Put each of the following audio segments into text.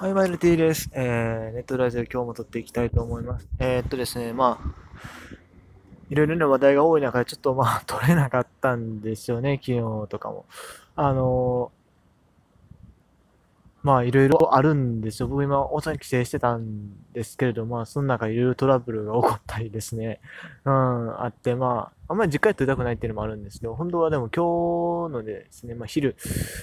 はい、マイル T です。えー、ネットラジオ今日も撮っていきたいと思います。えー、っとですね、まあ、いろいろな話題が多い中でちょっとまあ、撮れなかったんですよね、昨日とかも。あのー、まあ、いろいろあるんですよ。僕今、大阪に帰省してたんですけれども、まあ、その中いろいろトラブルが起こったりですね、うん、あって、まあ、あんまり実家で撮りたくないっていうのもあるんですけど、本当はでも今日のですね、まあ、昼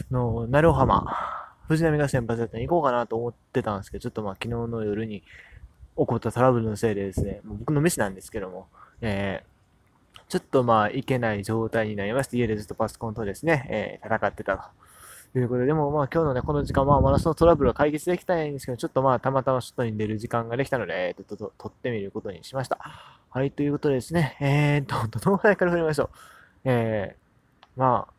の、鳴尾浜、藤波が先発だったら行こうかなと思ってたんですけど、ちょっとまあ昨日の夜に起こったトラブルのせいでですね、もう僕のミスなんですけども、えー、ちょっとまあ行けない状態になりまして、家でずっとパソコンとですね、えー、戦ってたということで、でもまあ今日のね、この時間はまだそのトラブルは解決できたいんですけど、ちょっとまあたまたま外に出る時間ができたので、えー、と、と、撮ってみることにしました。はい、ということでですね、えーと、どのぐらいから振りましょう。えー、まあ、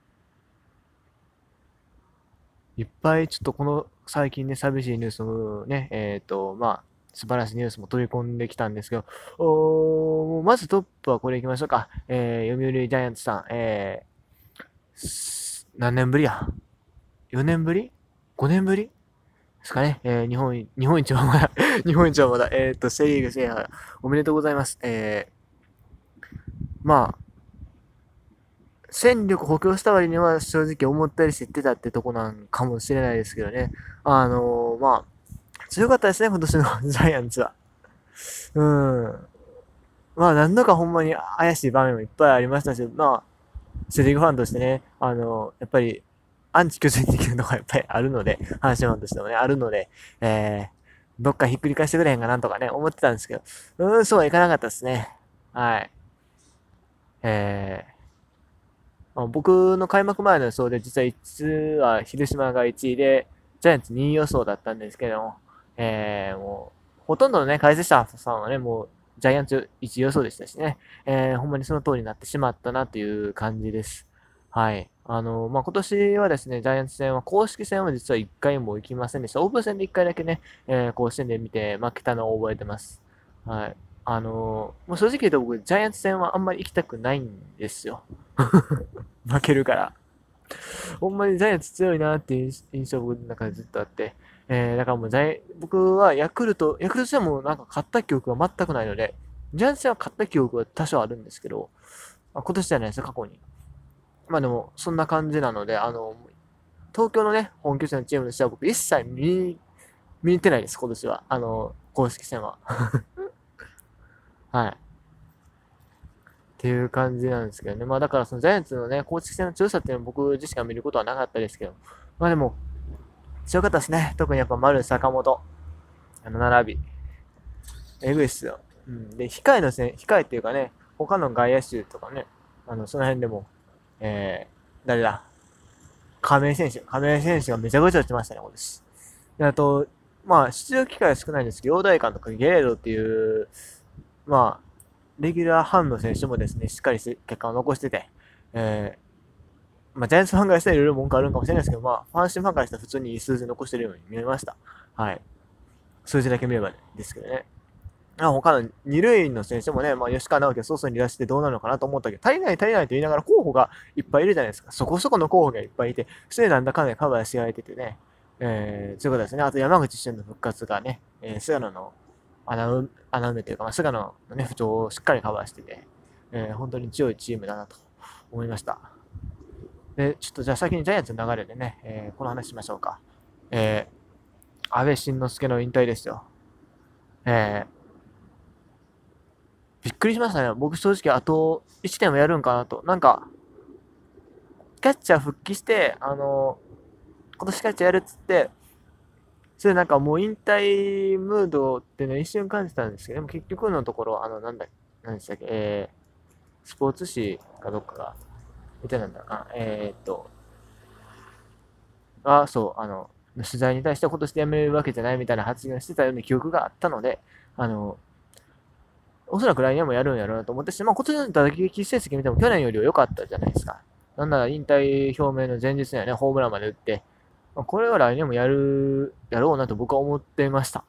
いっぱいちょっとこの最近ね、寂しいニュースもね、えっ、ー、と、まあ、素晴らしいニュースも飛び込んできたんですけど、おまずトップはこれ行きましょうか。えー、読売ジャイアンツさん、えー、何年ぶりや ?4 年ぶり ?5 年ぶり？ですかね。えー、日本、日本一はまだ 日本一はまだ、えっ、ー、と、セリーグ制覇、おめでとうございます。えー、まあ、戦力補強した割には正直思ったり知ってたってとこなんかもしれないですけどね。あのー、まあ、強かったですね、今年の ジャイアンツは。うん。まあ、何度かほんまに怪しい場面もいっぱいありましたし、まあ、セリフファンとしてね、あのー、やっぱり、アンチ巨人的なのがやっぱりあるので、阪神ファンとしてもね、あるので、えー、どっかひっくり返してくれへんかなんとかね、思ってたんですけど、うん、そうはいかなかったですね。はい。えー、僕の開幕前の予想で実は1は広島が1位で、ジャイアンツ2位予想だったんですけども、えー、もう、ほとんどのね、解説者さんはね、もう、ジャイアンツ1位予想でしたしね、えー、ほんまにその通りになってしまったなという感じです。はい。あの、まあ、今年はですね、ジャイアンツ戦は公式戦は実は1回も行きませんでした。オープン戦で1回だけね、えー、甲子園で見て負けたのを覚えてます。はい。あの、もう正直言うと僕、ジャイアンツ戦はあんまり行きたくないんですよ。負けるから。ほんまにジャイアンツ強いなっていう印象僕の中でずっとあって。えー、だからもうジャイ、僕はヤクルト、ヤクルト戦もなんか勝った記憶は全くないので、ジャイアンツ戦は勝った記憶は多少あるんですけど、あ今年じゃないですよ、過去に。まあでも、そんな感じなので、あの、東京のね、本拠地のチームとしては僕一切見、見に行ってないです、今年は。あの、公式戦は。はい。っていう感じなんですけどね。まあだからそのジャイアンツのね、公式戦の強さっていうのは僕自身が見ることはなかったですけど。まあでも、強かったですね。特にやっぱ丸、坂本、あの並び。えぐいっすよ。うん。で、控えのせ、控えっていうかね、他の外野手とかね、あの、その辺でも、えー、誰だ？亀井選手。亀井選手がめちゃくちゃ打ちましたね、今年。で、あと、まあ、出場機会は少ないんですけど、陽大館とかゲレードっていう、まあ、レギュラー班の選手もですね、しっかり結果を残してて、えー、まあ、ジャイアンツファンからしたらいろいろ文句あるんかもしれないですけど、まあ、ファンシーファンからしたら普通にいい数字残してるように見えました。はい。数字だけ見ればですけどね。あ他の二塁の選手もね、まあ、吉川直樹は早々に出してどうなのかなと思ったけど、足りない足りないと言いながら候補がいっぱいいるじゃないですか。そこそこの候補がいっぱいいて、それなんだかんだカバーし合えててね、えー、そういうことですね。あと山口俊の復活がね、えー、菅野の穴埋めというか、まあ、菅野の、ね、不調をしっかりカバーしてて、えー、本当に強いチームだなと思いました。で、ちょっとじゃあ先にジャイアンツの流れでね、えー、この話しましょうか。えー、安倍晋之助の引退ですよ。えー、びっくりしましたね。僕正直あと1年もやるんかなと。なんか、キャッチャー復帰して、あの今年キャッチャーやるっつって、それなんかもう引退ムードっていうのを一瞬感じたんですけど、でも結局のところ、あの、なんだ、何でしたっけ、えー、スポーツ紙かどっかが、みたいなんだな、えー、っと、あ、そう、あの、取材に対して今年で辞めるわけじゃないみたいな発言をしてたような記憶があったので、あの、おそらく来年もやるんやろうなと思ってし、まあ今年の打撃成績見ても去年よりは良かったじゃないですか。なんなら引退表明の前日にはね、ホームランまで打って、これは来年もやる、やろうなと僕は思っていました。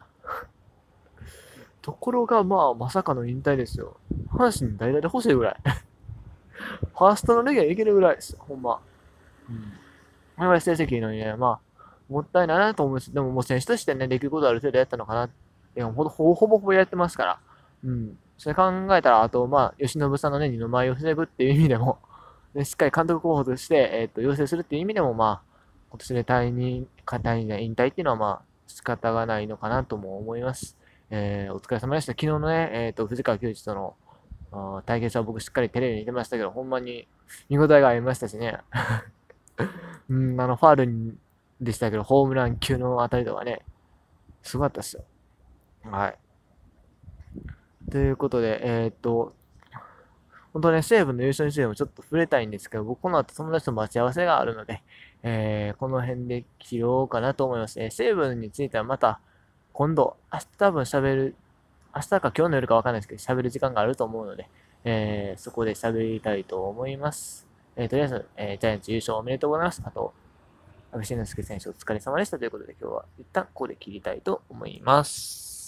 ところが、まあ、まさかの引退ですよ。阪神代打で欲しいぐらい。ファーストのレギュラーいけるぐらいです。ほんま。うん。これは成績いいのにね、まあ、もったいないなと思うんです。でももう選手としてね、できることある程度やったのかな。いや、ほぼほぼほぼやってますから。うん。それ考えたら、あと、まあ、吉信さんのね、二の舞を防ぐっていう意味でも、ね、しっかり監督候補として、えっ、ー、と、要請するっていう意味でも、まあ、今年で退任、退任で引退っていうのは、まあ、仕方がないのかなとも思います。えー、お疲れ様でした。昨日のね、えっ、ー、と、藤川球児との対決は僕しっかりテレビに出ましたけど、ほんまに見応えがありましたしね。うん、あの、ファールでしたけど、ホームラン級の当たりとかね、すごかったっすよ。はい。ということで、えー、っと、本当ね、西武の優勝についてもちょっと触れたいんですけど、僕この後友達と待ち合わせがあるので、えー、この辺で切ろうかなと思います。えー、西武についてはまた、今度、明日多分喋る、明日か今日の夜かわかんないですけど、喋る時間があると思うので、えー、そこで喋りたいと思います。えー、とりあえず、えー、ジャイアンツ優勝おめでとうございます。あと、安倍晋之助選手お疲れ様でしたということで、今日は一旦ここで切りたいと思います。